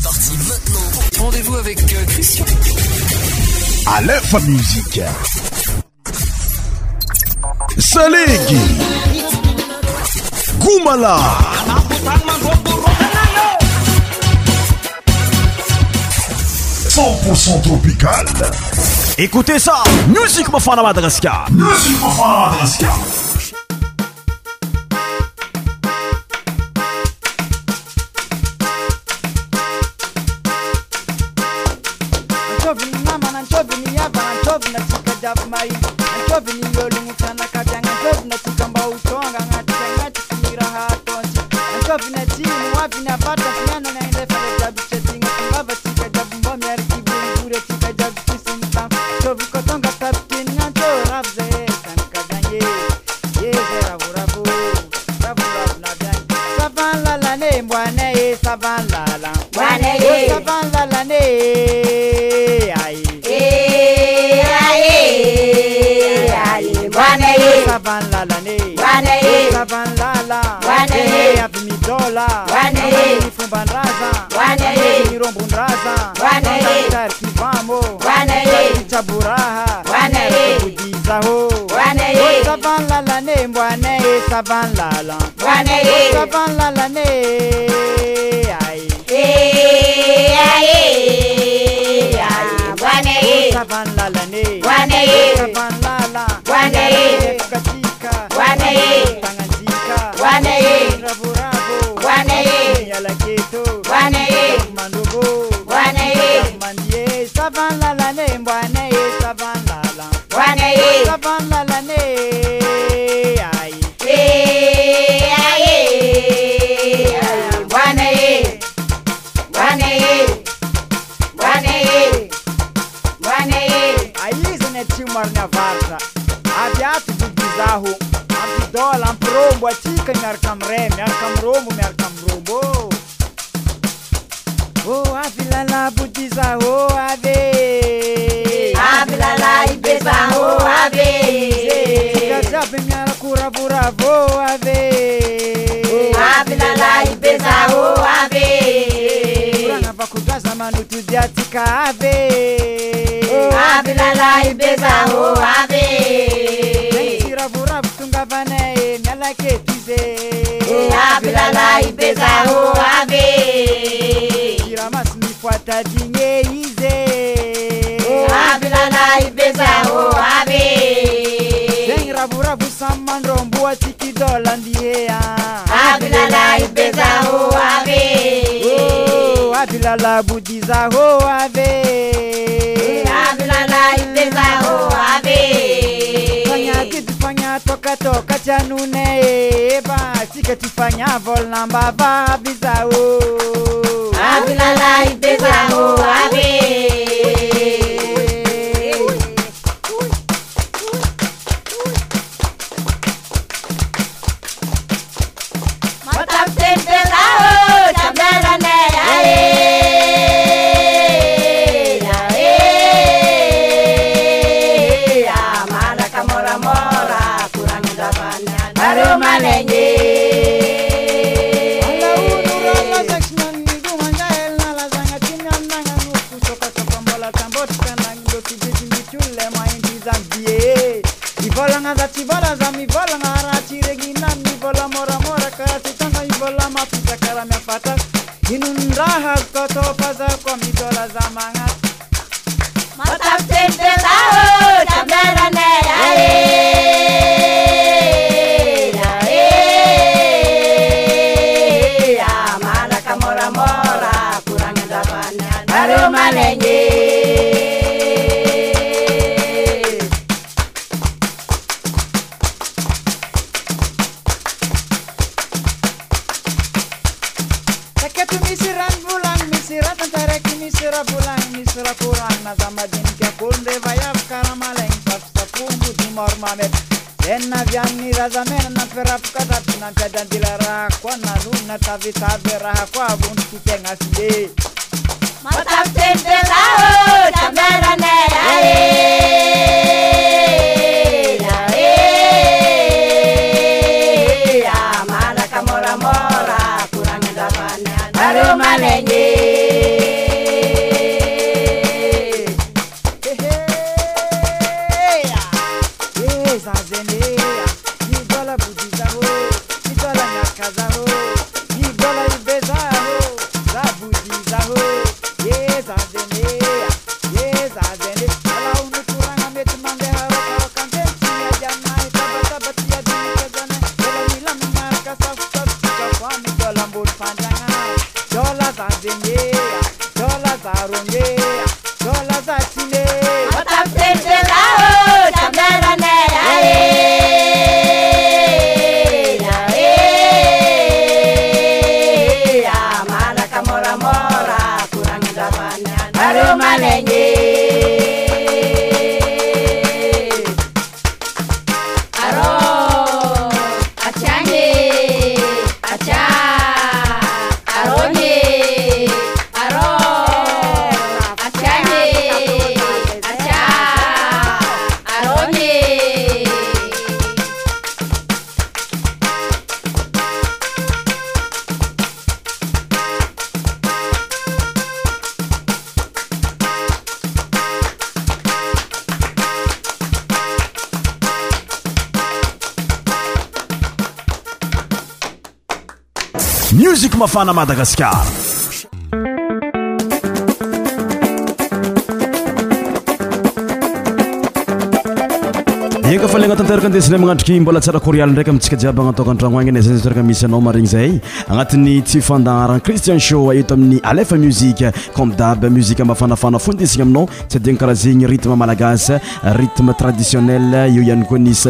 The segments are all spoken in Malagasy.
C'est parti maintenant. Rendez-vous avec euh, Christian. À l'info musique. Salégui. Goumala. 100% tropical. Écoutez ça, musique Mofana Madraska. Musique Mofana Madraska. ndavimaina anjovi niyolungutana kavyanga njovi nokuti Wanaishi kivamo, wanaishi chaburaha, wanaishi kujizaho, wanaishi savan lalane, wanaishi savan lala, wanaishi savan lalane. Ai, ai, eh, ai, eh, ai, eh, wanaishi savan lalane, wanaishi. atika miaraka amray miaraka rombo miaraka amromboôô oh, avylala bodizaô oh, avaaby oh, miarakoravoravô ave amanutuzi atika ave avilala oh, ibezaho ave naisiravuravu tunga vanae nyalaketize avilala ibezaho oh, ave iramasumifuata dinyeize avilala ibezaho ave zengiravuravu samandombu atikidolandieya avilala ibezaho oh, ave alabodizaho avefanakitifagna tokato katianune e eva tiketifanya vol nambava avizao ivola za mivolagna raha tsy regninay mivola môramôra kara tsy tagna mivola mampizakaraha miafatraka inonndraha ن مدغاسكار anat nteraka andesinay magnantriky mbola tsaraial ndraky mntsiaiantroayzniyao yay anaty tsfaaharan cristian tamn'ny ems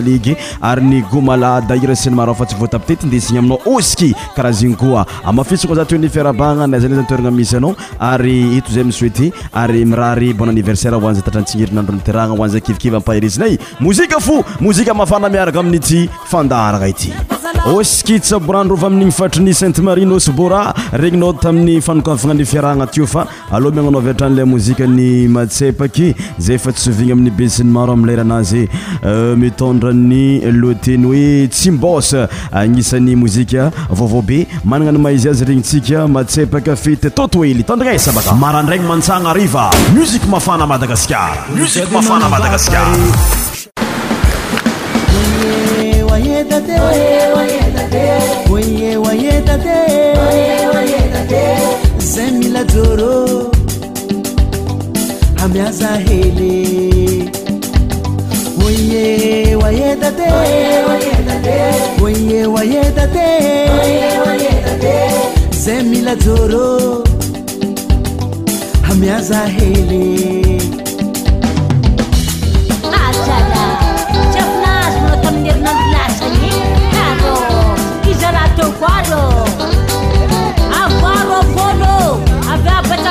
traiie moziamafana miaraka amin'ity fandarana ity oskitsabrandrov ami'ny fatr ny sainte marinosbora regnyntamin'ny fanakafanany fiarahana o fa aminao tranyamozikany msepaky zay fa tssovina amin'ny besi'ny maro amlar aazy euh, mitndrany loatey oe tsimbos anisan'ny mozia vavabe manana y mzyazy regntsika sepakafetytteydaam afmadgasafaa oye da de oye oye da oye oye da de oye oye da de zemi la zoro ameanza hele oye oye da oye oye da de oye oye da de oye oye da de zemi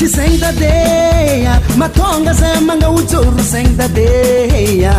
i sen ddea matongasemanga uzorru sen ddea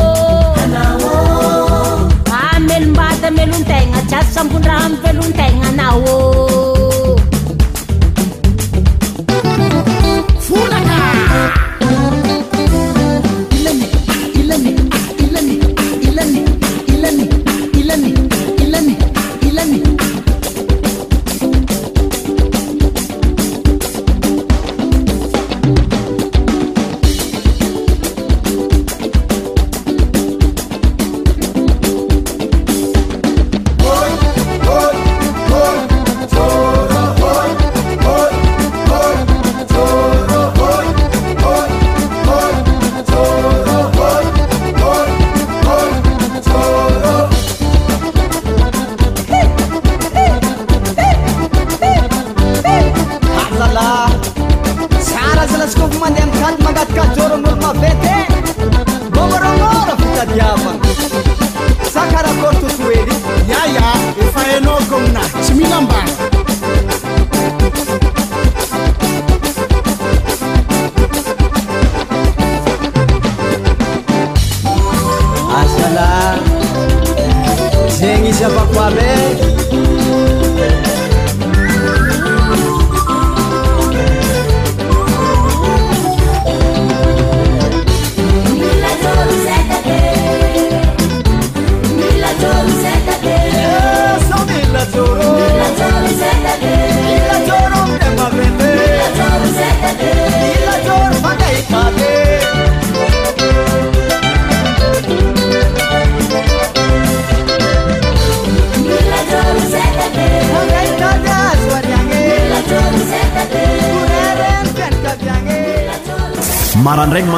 melontegna jiat sampon raha amn velontegnanaoô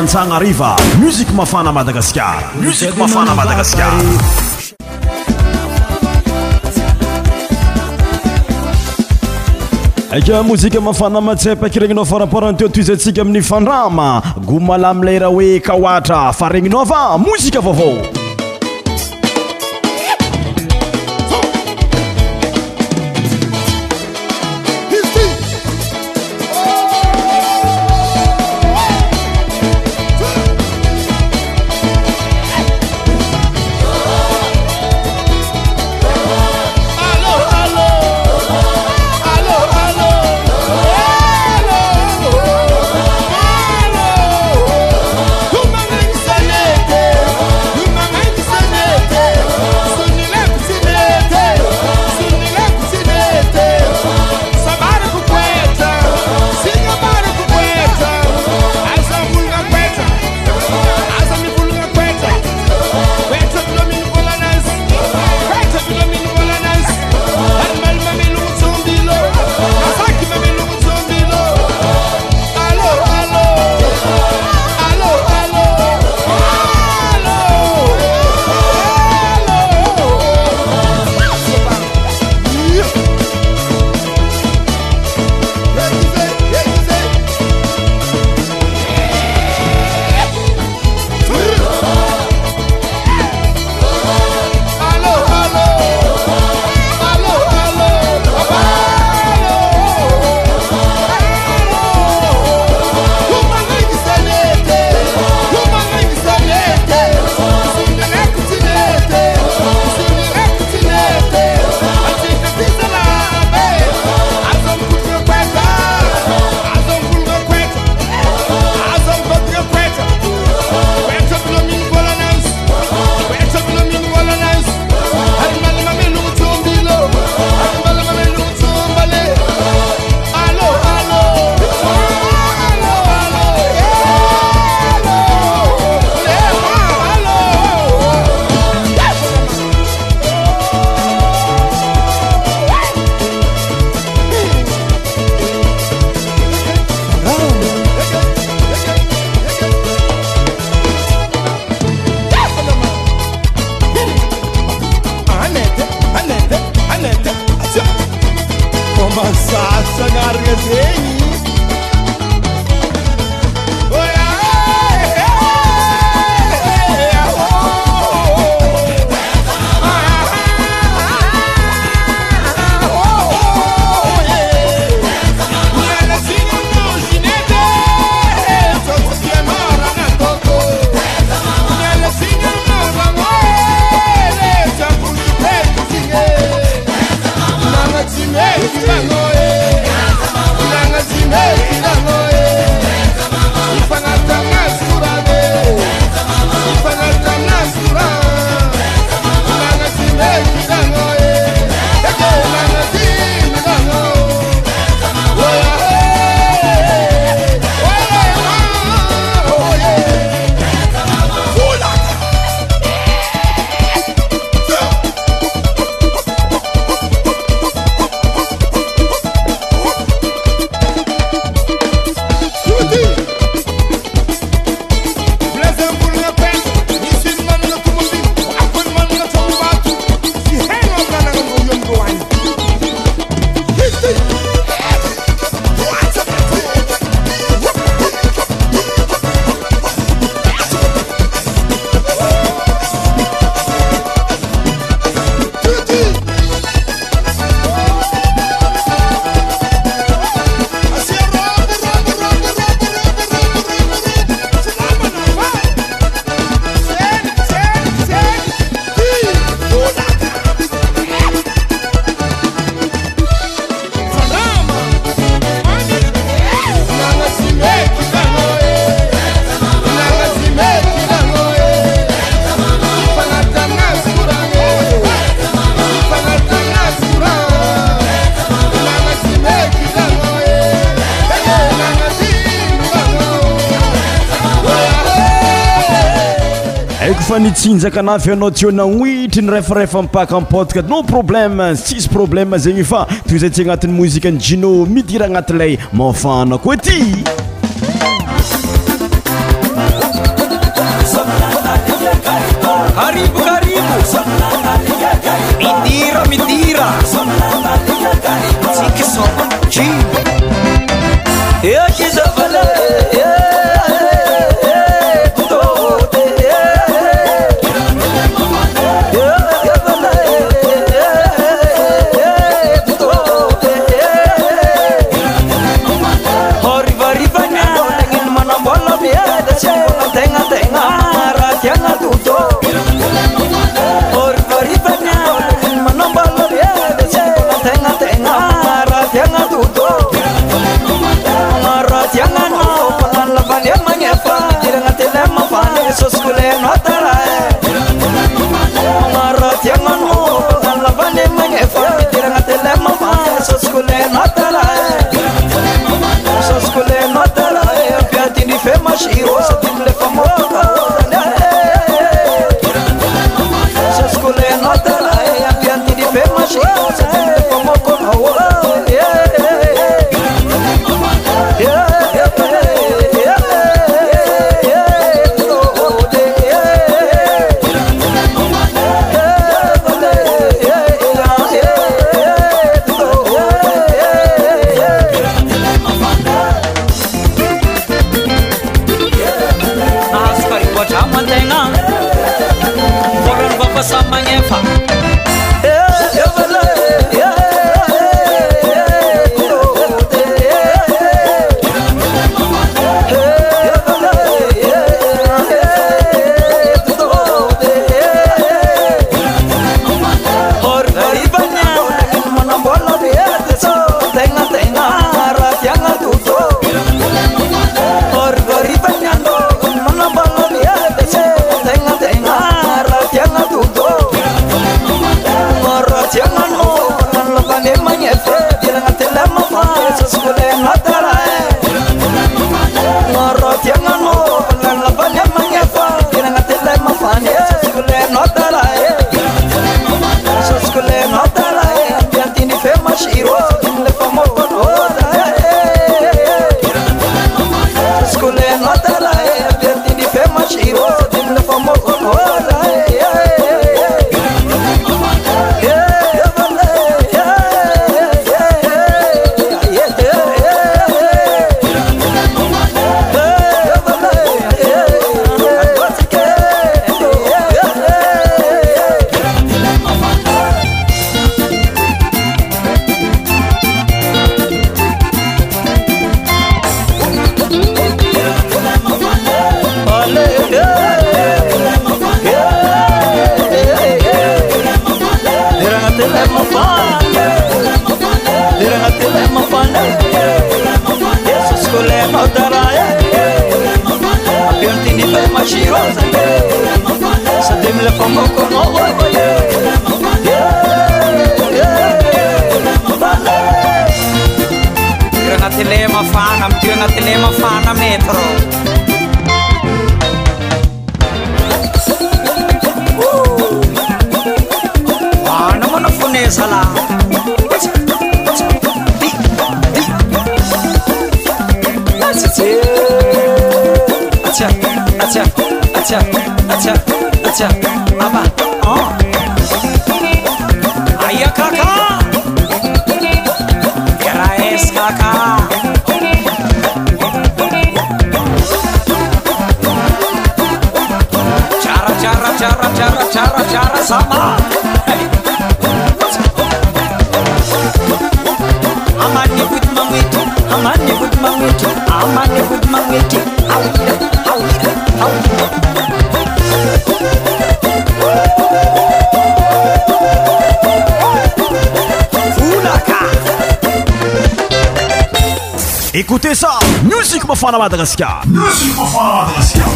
ntsagna ariva muzika mafana madagaskara muziko mafana madagaskaar aka mozika mafana matsepaky regninao faraporanyteo ato izantsika amin'ny fandrama gomala milay raha hoe kaoatra fa regninao va mozika vaovao injakanavy anao teo nanoitra ny refarefa mipakaampotka no problèma tsisy problema zegny fa toy zay ty agnatin'ny mozikany jino mitira agnati lay mafaana koa tyra miira écoute ça musik mafana madagasikar miafaamaaasa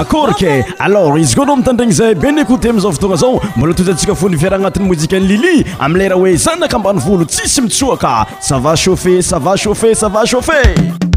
akoryke alors izy koa anao mitandreigny zay ben écoute amizao fotoagna zao mbola toyzy antsika fony viara agnatin'ny mozika any lili amlaraha hoe zanaka ambany volo tsisy mitsoaka sava chaufet sava chaufet sava chaufet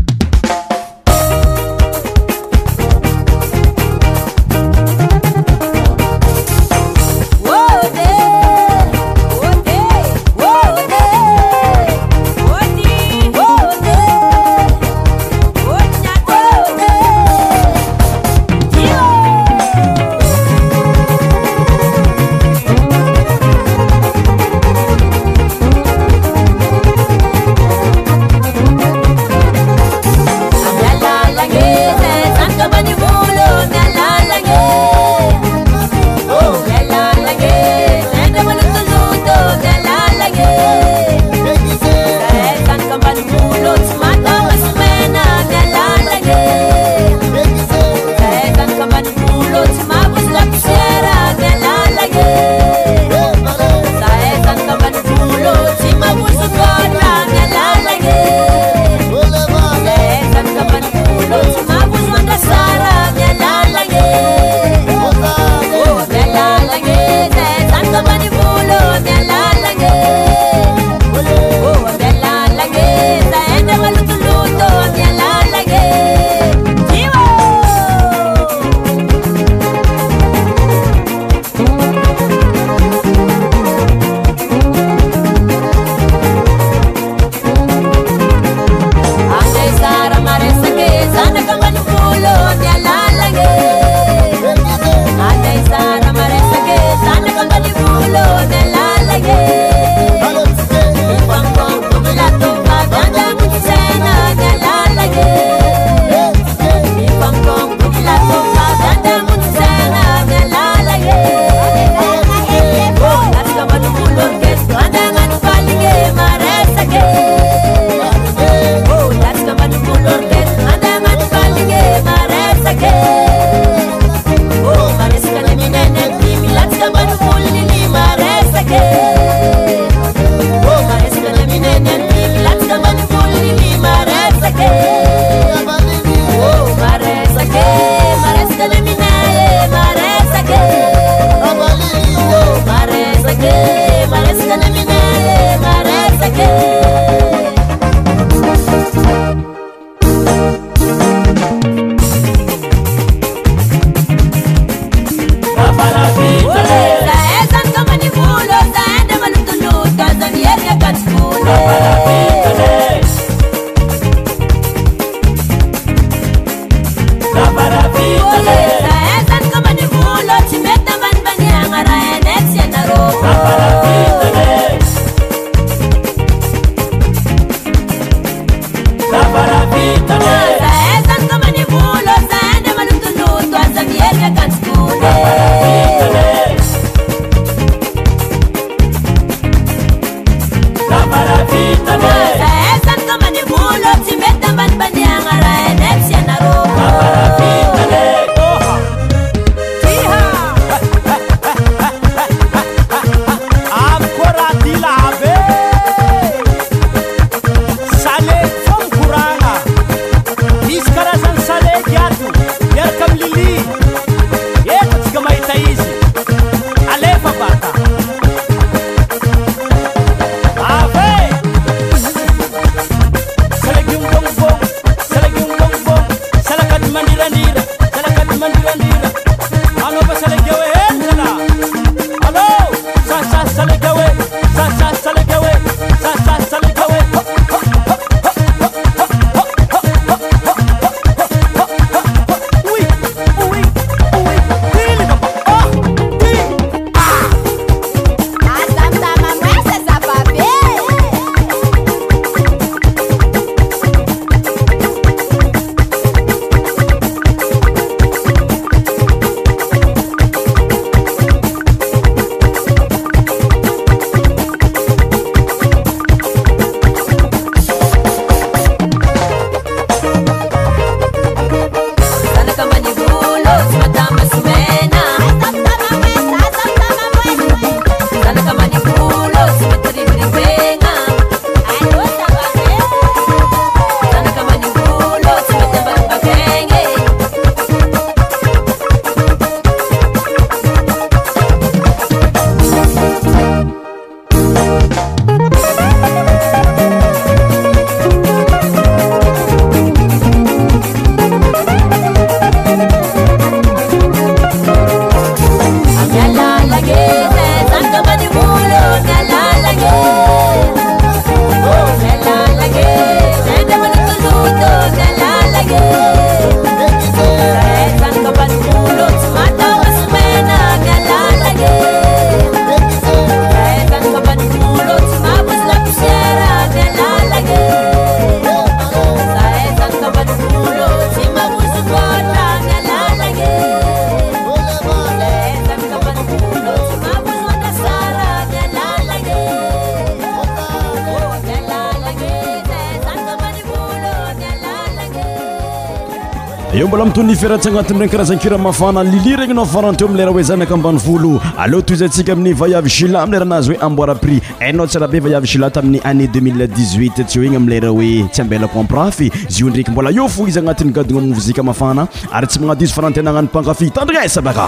eo mbola mitony iferatsy agnatinregny karah zanykira mafana lili regnynao faranteo amilera hoe zanaka ambany volo aloa toy izy antsika amin'ny vayavy sulat amilera anazy hoe amboara prix ainao tsy raha be vayavy shula tamin'ny anné 2018 atsy o igny amilera hoe tsy ambelako ampirafy zy iondreiky mbola io fo izy agnatin'ny gadona movozika mafana ary tsy magnadizy farantena agnano mpangafy itandrinaesa baka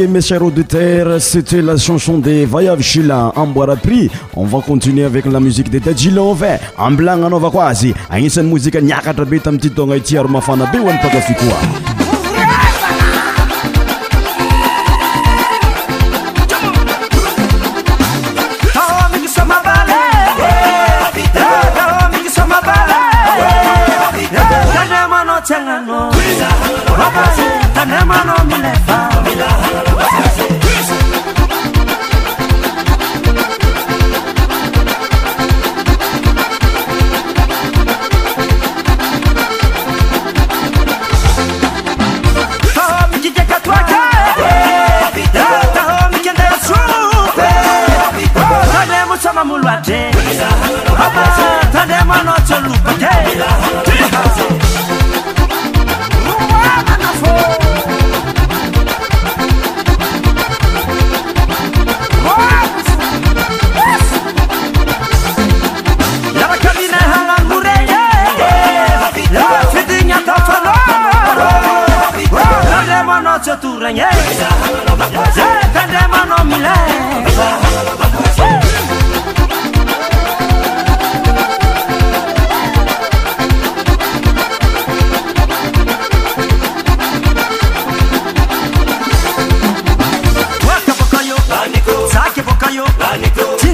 e mecher auditeur c'éta la chanson de vayaveshila amboira prix on va continuer avec la musique de tajilove amblagna anaova ko azy agnisan'ny mozika niakatra be tamity togna ity ary mafana be oenipakafikoa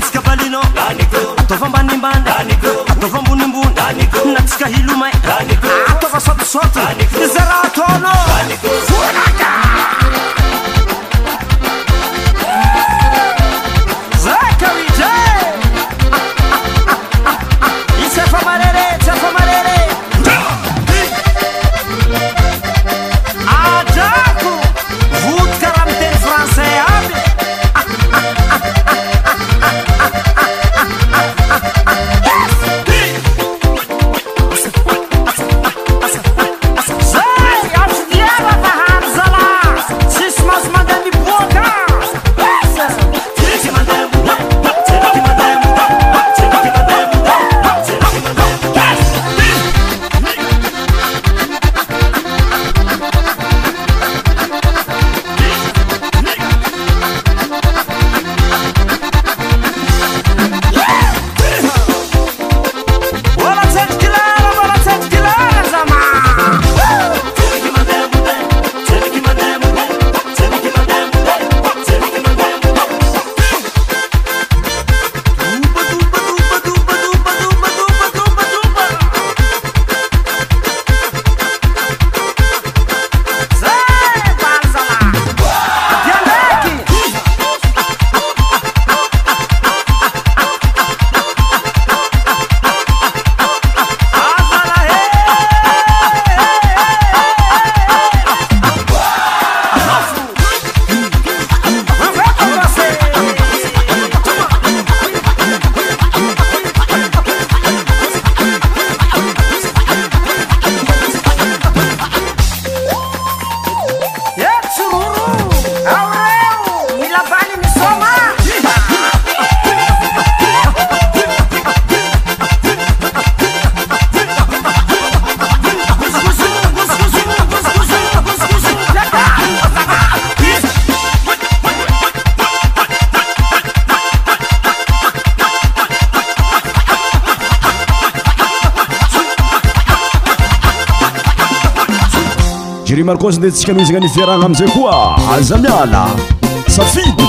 skabalino atofambaymbany atfambonimbony naska hilomafa ymarkosa ndea antsika ano izagna ni viarahagna amizay koa aza miala safidiko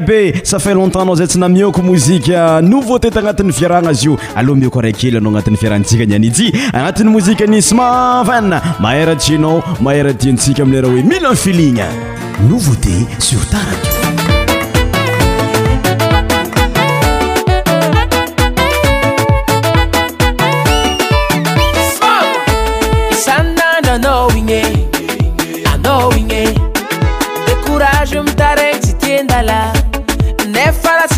be safai lontemps nao zay tsy na mioko mozika nouveauté tagnatin'ny viarahgna azy io aloha mioko araikyely anao agnatin'ny fiarahantjika nian iji agnatiny mozika anismava maeyrajinao maeratintsika amiyraha oe milla un filin nouveauté sur tarat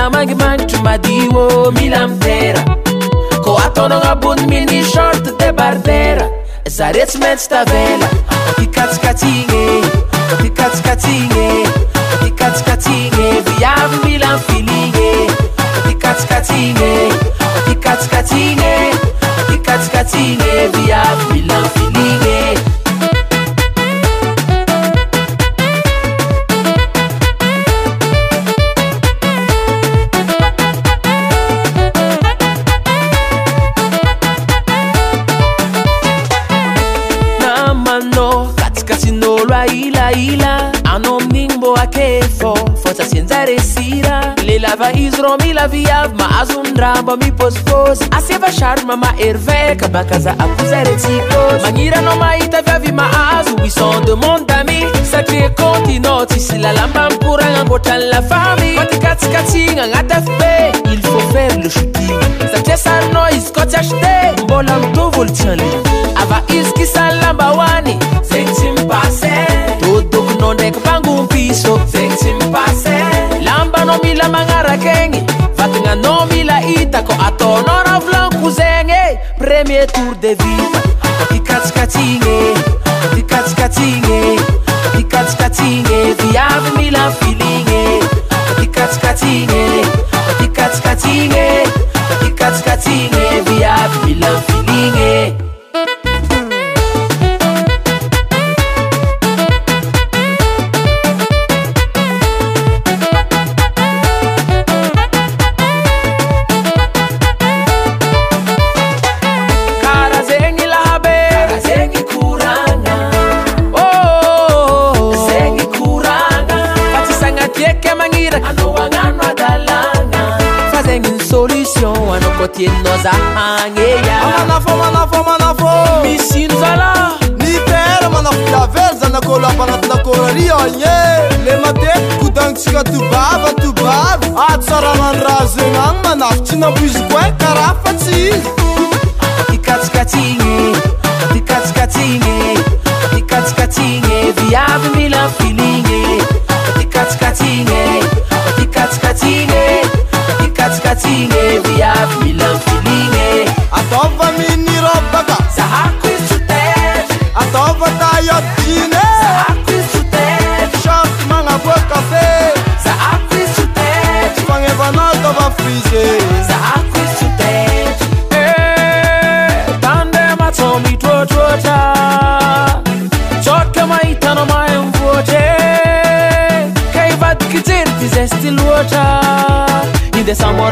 amagi magto madiwo milamtera ko atonoga bun minishort de bardera zaretz metz tavela odikatikatie odikatikatie odikatikatie via milamfilie odikatikatie va izy rmiia maazondrambo amipôzipôzy asevaarmama ervekbakaza akozareiko magniranao mahita viavy mahazo ison demonedami satriakontina tsisylalambamporanakotrany lafam tikatsikatsigny agnatakeaatrasarina izykotsyat bolantovoloaava izksayambaaokanabamso milamagarakegny fatignanomila itako atonora vlan kouzigne eh. premier tour de vile dikatsikatsigeikatikatsigeikatikatige eh. eh. viaby mila filieiatikatige ikatikatigeiatikatie viaby ana kotienina zaanemanafô maafô manafô misino zaa eh, mitera manafo avery zanakolampanatinakôra ri oignye le mateti bodagntsika tobaby atobaby atsaranandraazegnagny manafy tsy navoizy boi kara fatsy iy ikatkatignyatgnyaatsigny iaby milafiligny atgny dv mini radv taicinsmnguae eh, tande maomituotuota jke matanomaemfuote keivatkzirtizestiluot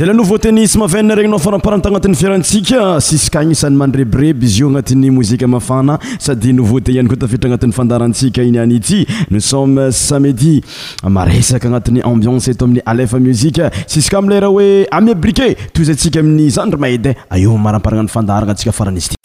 za la nouveaute nisy mavenna regninao faramparan tagnatin'ny fiarantsika siskagny sany mandrebireby izy io agnatin'ny mozika mafana sady nouveauté ihany koa tafetra agnatin'ny fandarantsika iny any ity nosomme samedi maresaka agnatin'ny ambiance eto amin'ny alefa muzika sis ka amileraha hoe ameblike toy zyantsika amin'ny zandry mahedy e io maramparana ny fandarana antsika farany izy ty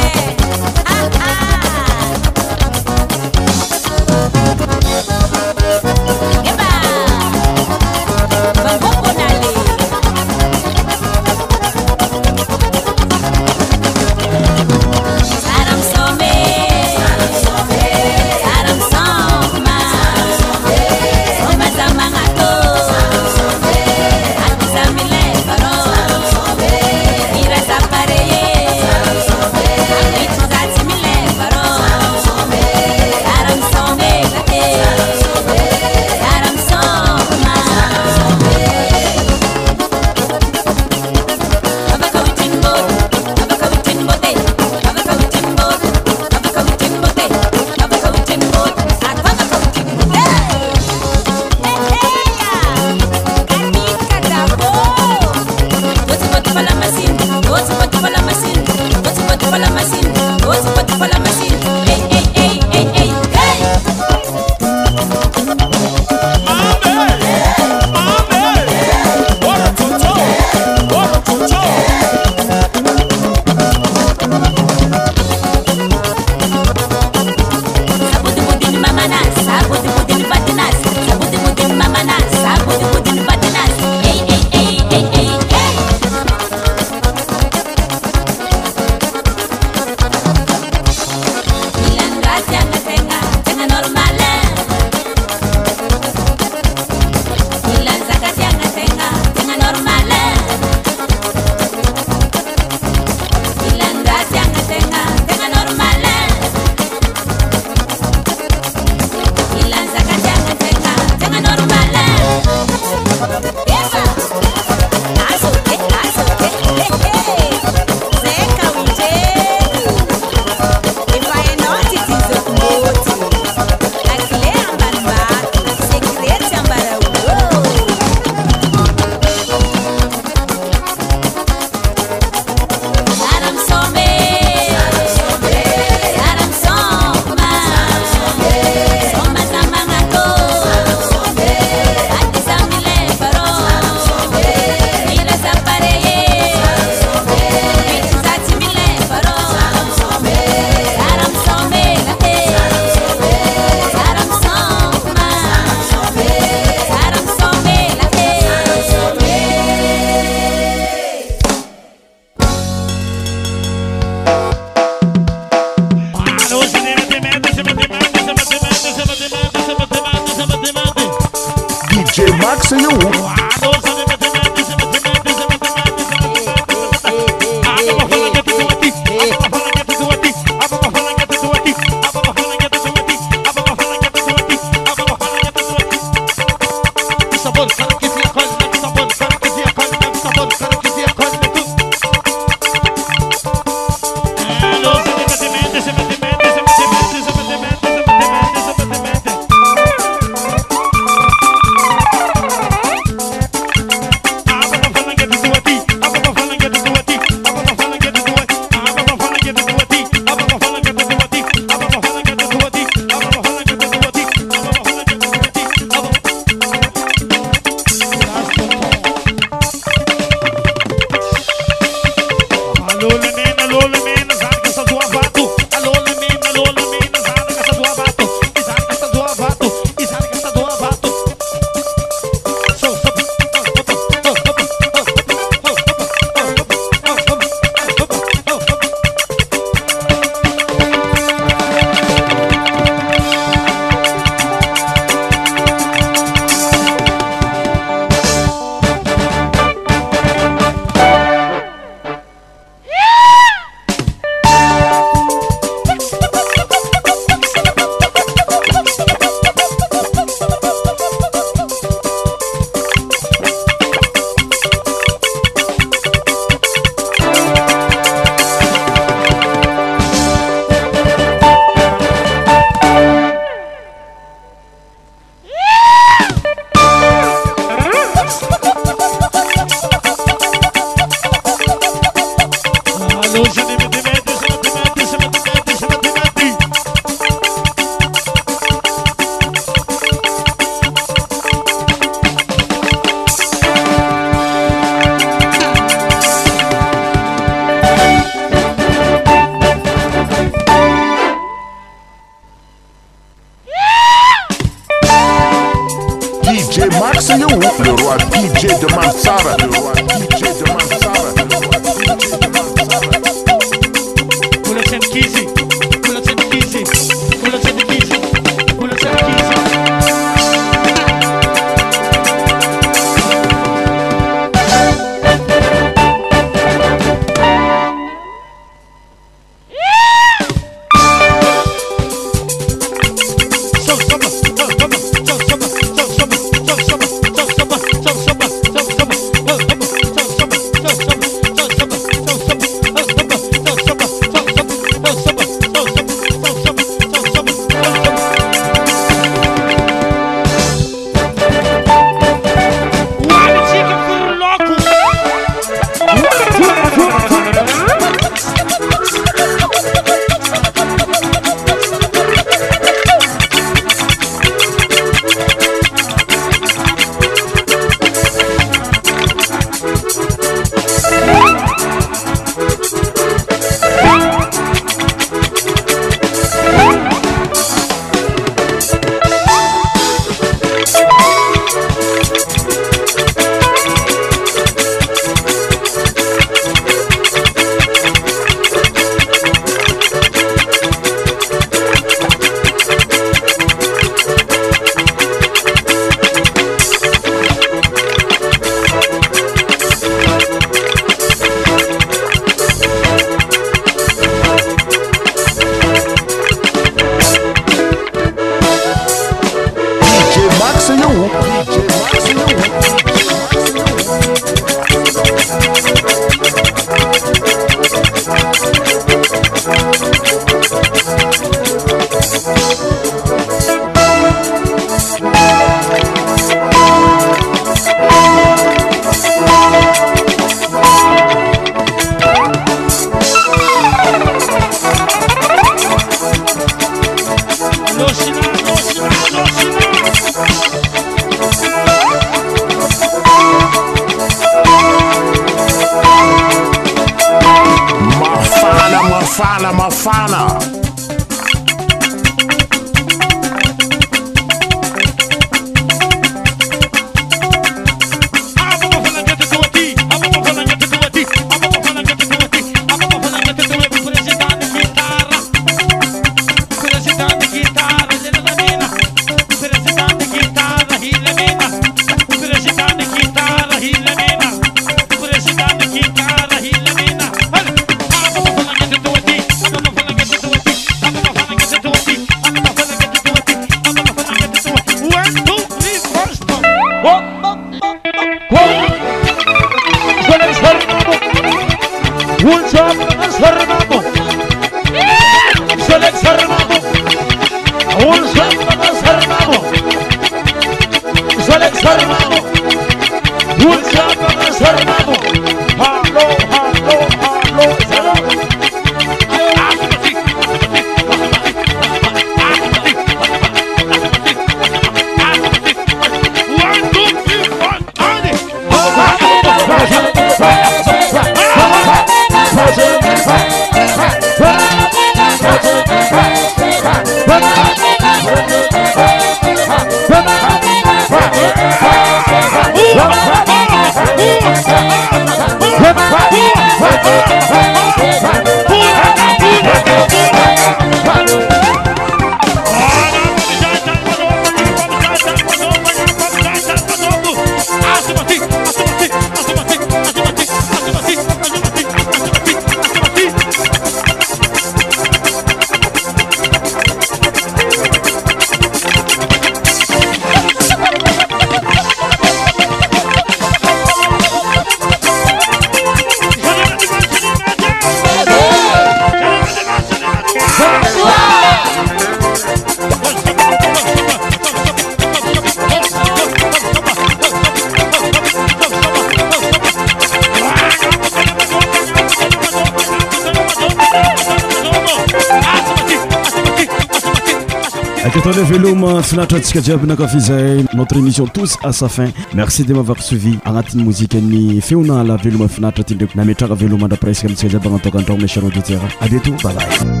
tsika jiaby nakafizay notre émission tous à sa fin merci de mavar suivi agnatin'ny mozika any feonala velomafinaritra ty ndraky nametrara velomandra presue amitsika jiabanatoka antrano mecer auditeur abientôt babay